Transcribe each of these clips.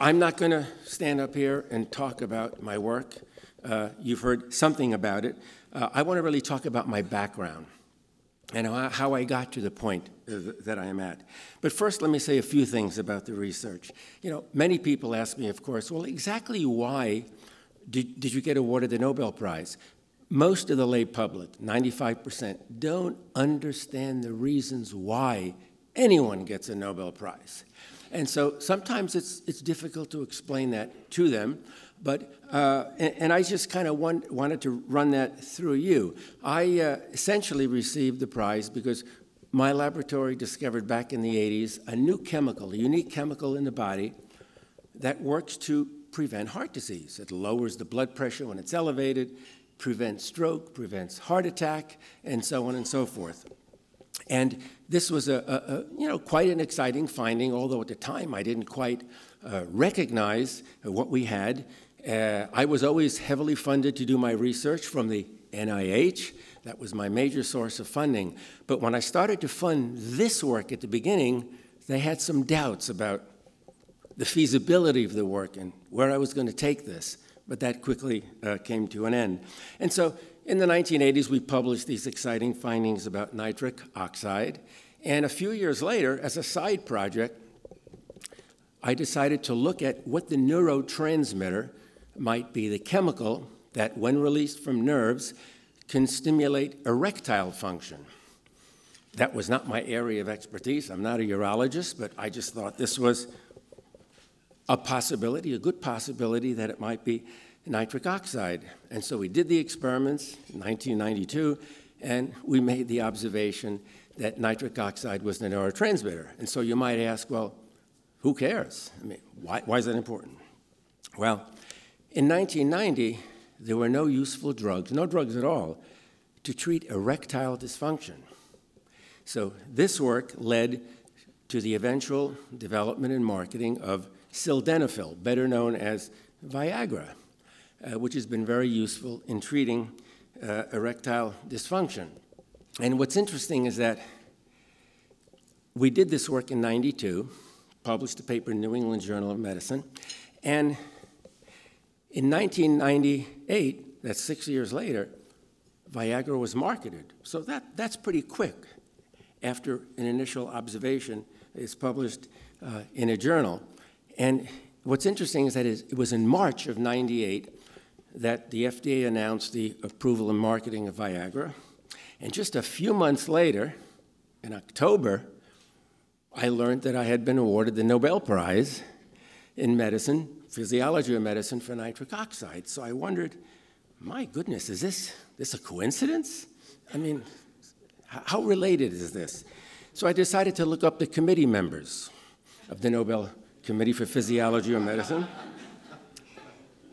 I'm not going to stand up here and talk about my work. Uh, you've heard something about it. Uh, I want to really talk about my background and how I got to the point that I am at. But first, let me say a few things about the research. You know, many people ask me, of course, well, exactly why did, did you get awarded the Nobel Prize? Most of the lay public, 95%, don't understand the reasons why anyone gets a Nobel Prize. And so sometimes it's, it's difficult to explain that to them. But, uh, and, and, I just kind of want, wanted to run that through you. I uh, essentially received the prize because my laboratory discovered back in the 80s a new chemical, a unique chemical in the body that works to prevent heart disease. It lowers the blood pressure when it's elevated, prevents stroke, prevents heart attack, and so on and so forth. And this was a, a, you know, quite an exciting finding, although at the time I didn't quite uh, recognize what we had. Uh, I was always heavily funded to do my research from the NIH. That was my major source of funding. But when I started to fund this work at the beginning, they had some doubts about the feasibility of the work and where I was going to take this. But that quickly uh, came to an end. And so in the 1980s, we published these exciting findings about nitric oxide. And a few years later, as a side project, I decided to look at what the neurotransmitter might be, the chemical that, when released from nerves, can stimulate erectile function. That was not my area of expertise. I'm not a urologist, but I just thought this was a possibility, a good possibility that it might be nitric oxide. And so we did the experiments in 1992, and we made the observation that nitric oxide was the neurotransmitter. And so you might ask, well, who cares? I mean, why, why is that important? Well, in 1990, there were no useful drugs, no drugs at all, to treat erectile dysfunction. So this work led to the eventual development and marketing of sildenafil, better known as Viagra uh, which has been very useful in treating uh, erectile dysfunction. And what's interesting is that we did this work in 92, published a paper in New England Journal of Medicine, and in 1998, that's six years later, Viagra was marketed. So that, that's pretty quick after an initial observation is published uh, in a journal. And what's interesting is that it was in March of 98 that the FDA announced the approval and marketing of Viagra. And just a few months later, in October, I learned that I had been awarded the Nobel Prize in medicine, physiology of medicine for nitric oxide. So I wondered, my goodness, is this, this a coincidence? I mean, how related is this? So I decided to look up the committee members of the Nobel Committee for Physiology or Medicine.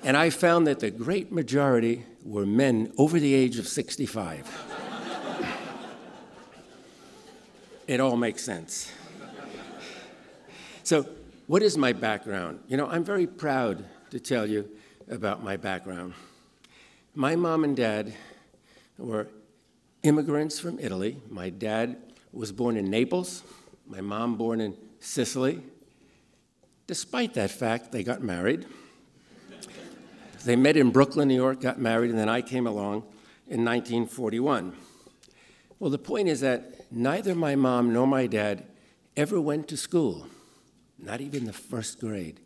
And I found that the great majority were men over the age of 65. it all makes sense. So, what is my background? You know, I'm very proud to tell you about my background. My mom and dad were immigrants from Italy. My dad was born in Naples, my mom born in Sicily. Despite that fact, they got married. They met in Brooklyn, New York, got married, and then I came along in 1941. Well, the point is that neither my mom nor my dad ever went to school, not even the first grade.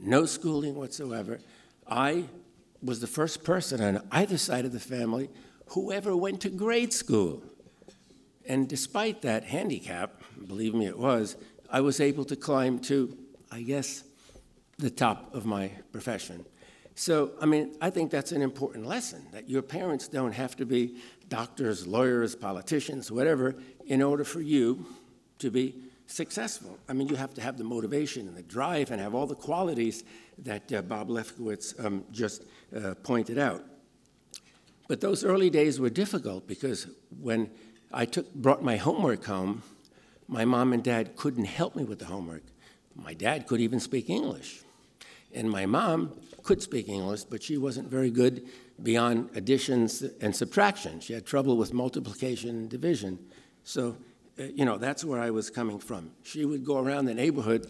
No schooling whatsoever. I was the first person on either side of the family who ever went to grade school. And despite that handicap, believe me it was, I was able to climb to, I guess, the top of my profession. So, I mean, I think that's an important lesson that your parents don't have to be doctors, lawyers, politicians, whatever, in order for you to be successful. I mean, you have to have the motivation and the drive and have all the qualities that uh, Bob Lefkowitz um, just uh, pointed out. But those early days were difficult because when I took, brought my homework home, my mom and dad couldn't help me with the homework. My dad could even speak English. And my mom could speak English, but she wasn't very good beyond additions and subtraction. She had trouble with multiplication and division. So, uh, you know, that's where I was coming from. She would go around the neighborhood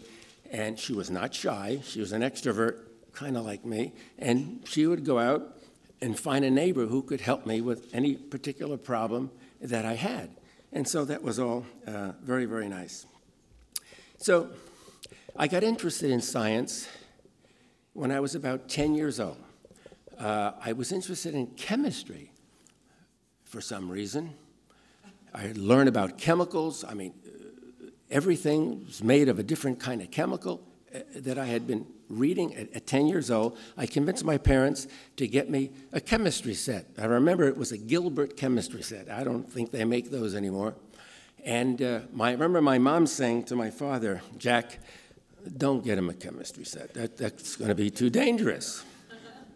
And she was not shy, she was an extrovert, kind of like me. And she would go out and find a neighbor who could help me with any particular problem that I had. And so that was all uh, very, very nice. So I got interested in science when I was about 10 years old. Uh, I was interested in chemistry for some reason. I had learned about chemicals. I mean, everything was made of a different kind of chemical uh, that I had been reading at, at, 10 years old. I convinced my parents to get me a chemistry set. I remember it was a Gilbert chemistry set. I don't think they make those anymore. And uh, my, I remember my mom saying to my father, Jack, don't get him a chemistry set. That, that's going to be too dangerous.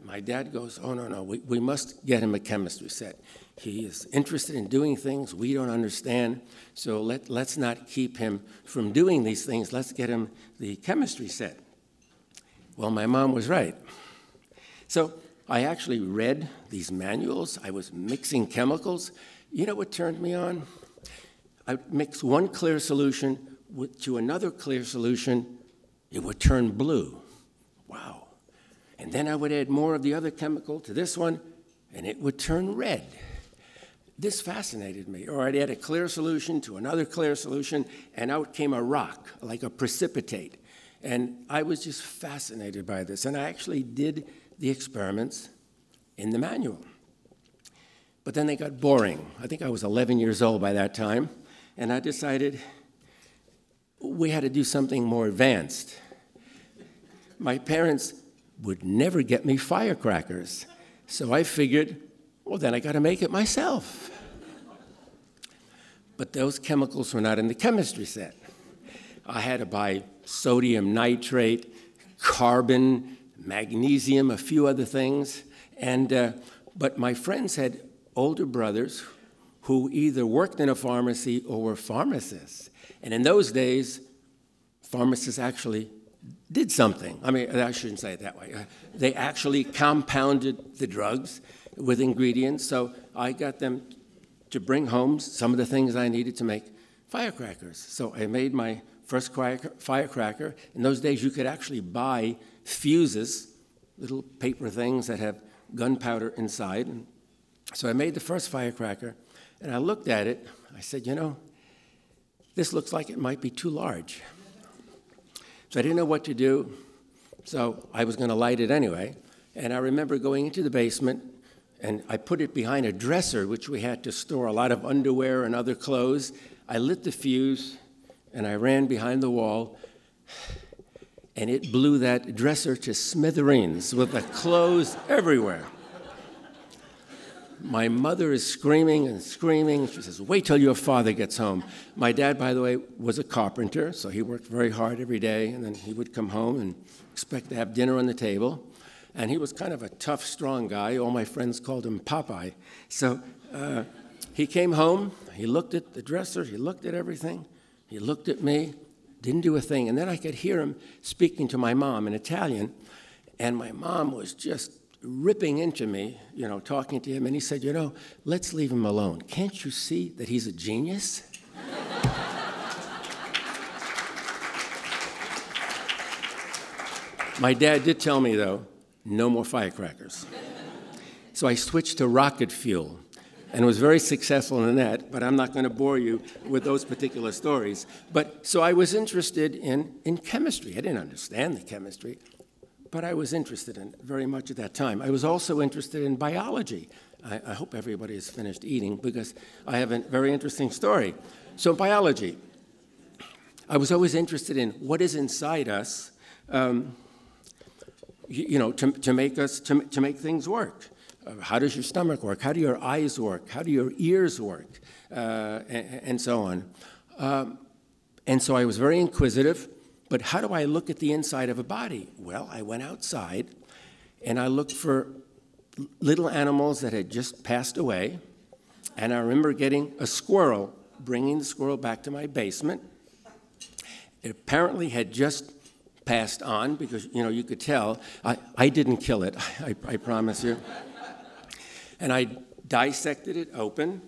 My dad goes, Oh, no, no, we, we must get him a chemistry set. He is interested in doing things we don't understand, so let, let's not keep him from doing these things. Let's get him the chemistry set. Well, my mom was right. So I actually read these manuals. I was mixing chemicals. You know what turned me on? I mix one clear solution with, to another clear solution, it would turn blue. Wow. And then I would add more of the other chemical to this one, and it would turn red. This fascinated me. Or I'd add a clear solution to another clear solution, and out came a rock, like a precipitate. And I was just fascinated by this. And I actually did the experiments in the manual. But then they got boring. I think I was 11 years old by that time. And I decided we had to do something more advanced. My parents would never get me firecrackers. So I figured well, then I got to make it myself. But those chemicals were not in the chemistry set. I had to buy sodium nitrate, carbon, magnesium, a few other things. And, uh, but my friends had older brothers who either worked in a pharmacy or were pharmacists. And in those days, pharmacists actually did something. I mean, I shouldn't say it that way. They actually compounded the drugs with ingredients. So I got them to bring home some of the things I needed to make firecrackers. So I made my first firecracker. In those days, you could actually buy fuses, little paper things that have gunpowder inside. So I made the first firecracker, and I looked at it. I said, you know, this looks like it might be too large. So I didn't know what to do, so I was going to light it anyway. And I remember going into the basement and I put it behind a dresser, which we had to store a lot of underwear and other clothes. I lit the fuse, and I ran behind the wall, and it blew that dresser to smithereens with the clothes everywhere. My mother is screaming and screaming. She says, Wait till your father gets home. My dad, by the way, was a carpenter, so he worked very hard every day, and then he would come home and expect to have dinner on the table and he was kind of a tough, strong guy. All my friends called him Popeye. So uh, he came home, he looked at the dresser, he looked at everything, he looked at me, didn't do a thing. And then I could hear him speaking to my mom in Italian, and my mom was just ripping into me, you know, talking to him, and he said, You know, let's leave him alone. Can't you see that he's a genius? My dad did tell me, though, no more firecrackers. so I switched to rocket fuel and was very successful in that, but I'm not going to bore you with those particular stories. But so I was interested in, in chemistry. I didn't understand the chemistry, but I was interested in very much at that time. I was also interested in biology. I, I hope everybody has finished eating because I have a very interesting story. So, biology. I was always interested in what is inside us. Um, you know, to, to make us, to, to make things work. Uh, how does your stomach work? How do your eyes work? How do your ears work? Uh, and, and, so on. Um, and so I was very inquisitive, but how do I look at the inside of a body? Well, I went outside and I looked for little animals that had just passed away. And I remember getting a squirrel, bringing the squirrel back to my basement. It apparently had just passed on because, you know, you could tell. I, I didn't kill it, I, I promise you. And I dissected it open,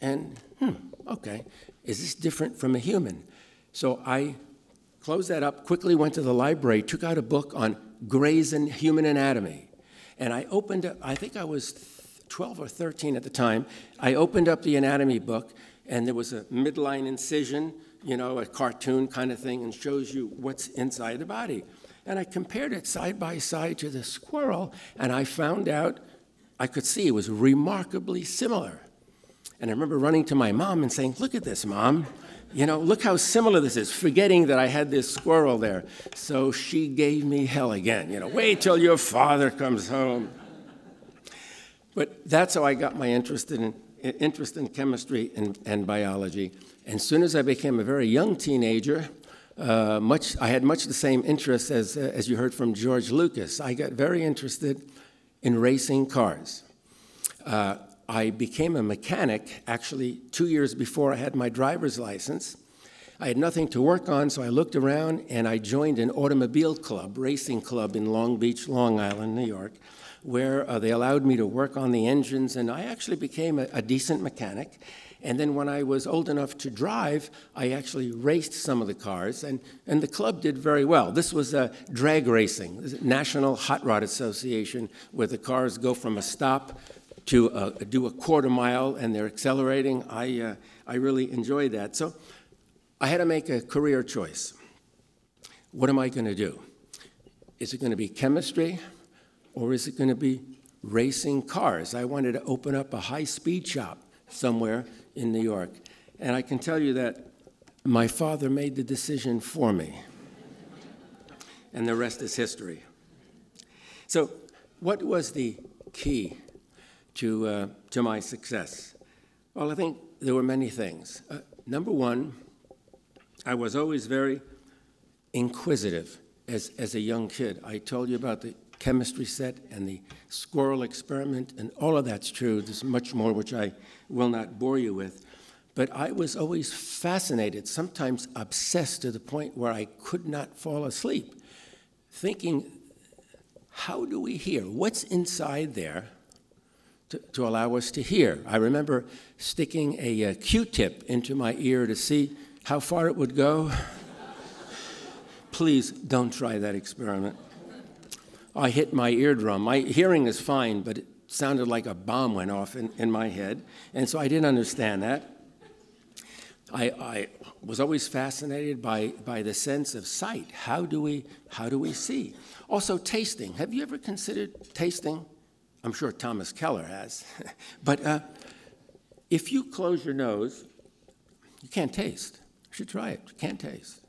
and, hmm, okay, is this different from a human? So I closed that up, quickly went to the library, took out a book on Gray's and Human Anatomy. And I opened up, I think I was 12 or 13 at the time. I opened up the anatomy book, and there was a midline incision, you know, a cartoon kind of thing, and shows you what's inside the body. And I compared it side by side to the squirrel, and I found out I could see it was remarkably similar. And I remember running to my mom and saying, Look at this, mom. You know, look how similar this is, forgetting that I had this squirrel there. So she gave me hell again. You know, wait till your father comes home. But that's how I got my interest in, interest in chemistry and, and biology. And soon as I became a very young teenager, uh, much, I had much the same interest as, uh, as you heard from George Lucas. I got very interested in racing cars. Uh, I became a mechanic actually two years before I had my driver's license. I had nothing to work on, so I looked around and I joined an automobile club, racing club in Long Beach, Long Island, New York, where uh, they allowed me to work on the engines, and I actually became a, a decent mechanic. And then when I was old enough to drive, I actually raced some of the cars, and, and the club did very well. This was a drag racing, National Hot Rod Association, where the cars go from a stop to uh, do a quarter mile and they're accelerating. I, uh, I really enjoyed that. So I had to make a career choice. What am I going to do? Is it going to be chemistry or is it going to be racing cars? I wanted to open up a high speed shop somewhere in New York. And I can tell you that my father made the decision for me. and the rest is history. So, what was the key to, uh, to my success? Well, I think there were many things. Uh, number one, I was always very inquisitive as, as a young kid. I told you about the chemistry set and the squirrel experiment, and all of that's true. There's much more which I will not bore you with. But I was always fascinated, sometimes obsessed to the point where I could not fall asleep, thinking, how do we hear? What's inside there to, to allow us to hear? I remember sticking a, a Q-tip into my ear to see how far it would go. Please don't try that experiment. I hit my eardrum. My hearing is fine, but it sounded like a bomb went off in, in my head. And so I didn't understand that. I, I was always fascinated by, by the sense of sight. How do, we, how do we see? Also, tasting. Have you ever considered tasting? I'm sure Thomas Keller has. but uh, if you close your nose, you can't taste. You should try it. You can't taste.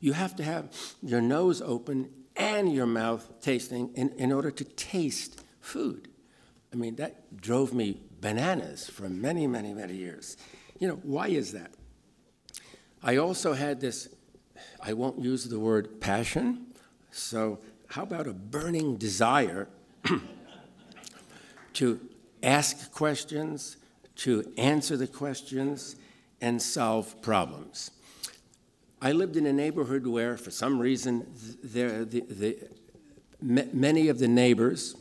You have to have your nose open and your mouth tasting in, in order to taste food. I mean, that drove me bananas for many, many, many years. You know, why is that? I also had this, I won't use the word passion, so how about a burning desire to ask questions, to answer the questions, and solve problems? I lived in a neighborhood where, for some reason, there, the, the, many of the neighbors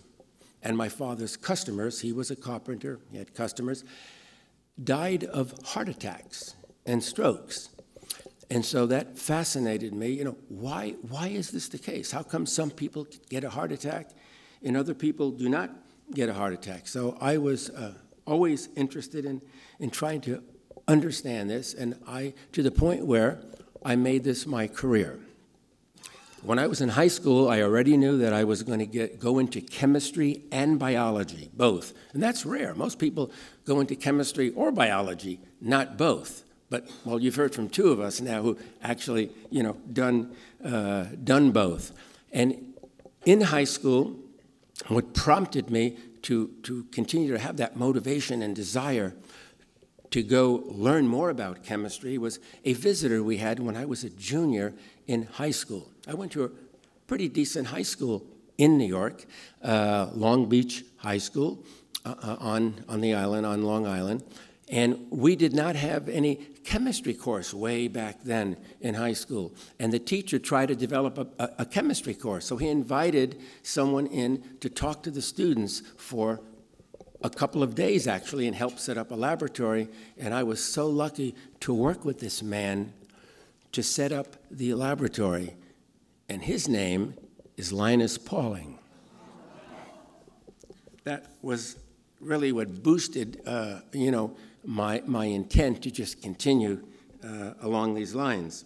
and my father's customers, he was a carpenter, he had customers, died of heart attacks and strokes. And so that fascinated me. You know, why, why is this the case? How come some people get a heart attack and other people do not get a heart attack? So I was uh, always interested in, in trying to understand this, and I, to the point where I made this my career. When I was in high school, I already knew that I was going to get, go into chemistry and biology, both. And that's rare. Most people go into chemistry or biology, not both. But, well, you've heard from two of us now who actually, you know, done, uh, done both. And in high school, what prompted me to, to continue to have that motivation and desire to go learn more about chemistry was a visitor we had when I was a junior in high school. I went to a pretty decent high school in New York, uh, Long Beach High School uh, uh, on, on the island, on Long Island. And we did not have any chemistry course way back then in high school. And the teacher tried to develop a, a, chemistry course. So he invited someone in to talk to the students for a couple of days actually and help set up a laboratory. And I was so lucky to work with this man to set up the laboratory, and his name is Linus Pauling. That was really what boosted, uh, you know, my, my intent to just continue uh, along these lines.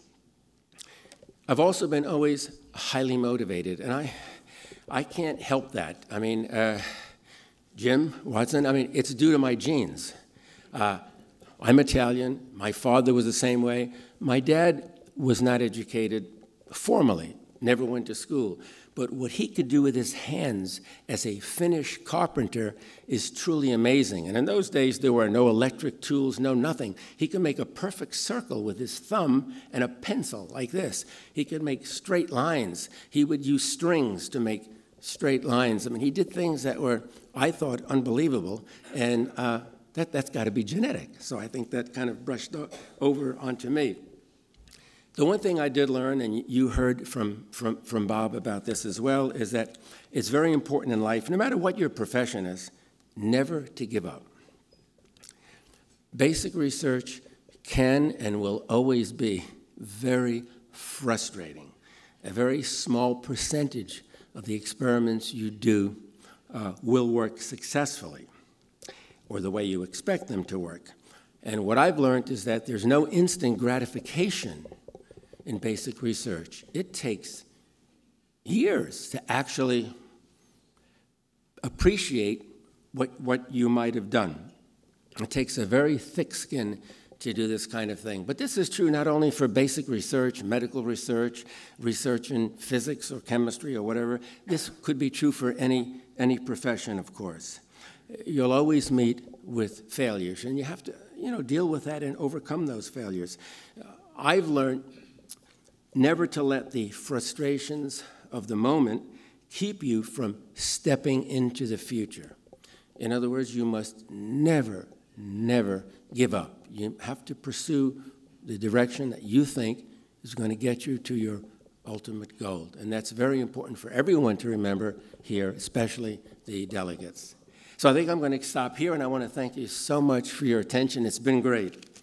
I've also been always highly motivated, and I, I can't help that. I mean, uh, Jim Watson, I mean, it's due to my genes. Uh, I'm Italian. My father was the same way. My dad was not educated formally, never went to school. But what he could do with his hands as a finish carpenter is truly amazing. And in those days, there were no electric tools, no nothing. He could make a perfect circle with his thumb and a pencil like this. He could make straight lines. He would use strings to make straight lines. I mean, he did things that were, I thought, unbelievable. And uh, that, that's got to be genetic. So I think that kind of brushed over onto me. The one thing I did learn, and you heard from, from, from Bob about this as well, is that it's very important in life, no matter what your profession is, never to give up. Basic research can and will always be very frustrating. A very small percentage of the experiments you do uh, will work successfully or the way you expect them to work. And what I've learned is that there's no instant gratification in basic research. It takes years to actually appreciate what, what you might have done. It takes a very thick skin to do this kind of thing. But this is true not only for basic research, medical research, research in physics or chemistry or whatever. This could be true for any, any profession, of course. You'll always meet with failures, and you have to you know, deal with that and overcome those failures. I've learned never to let the frustrations of the moment keep you from stepping into the future. In other words, you must never, never give up. You have to pursue the direction that you think is going to get you to your ultimate goal. And that's very important for everyone to remember here, especially the delegates. So I think I'm going to stop here, and I want to thank you so much for your attention. It's been great.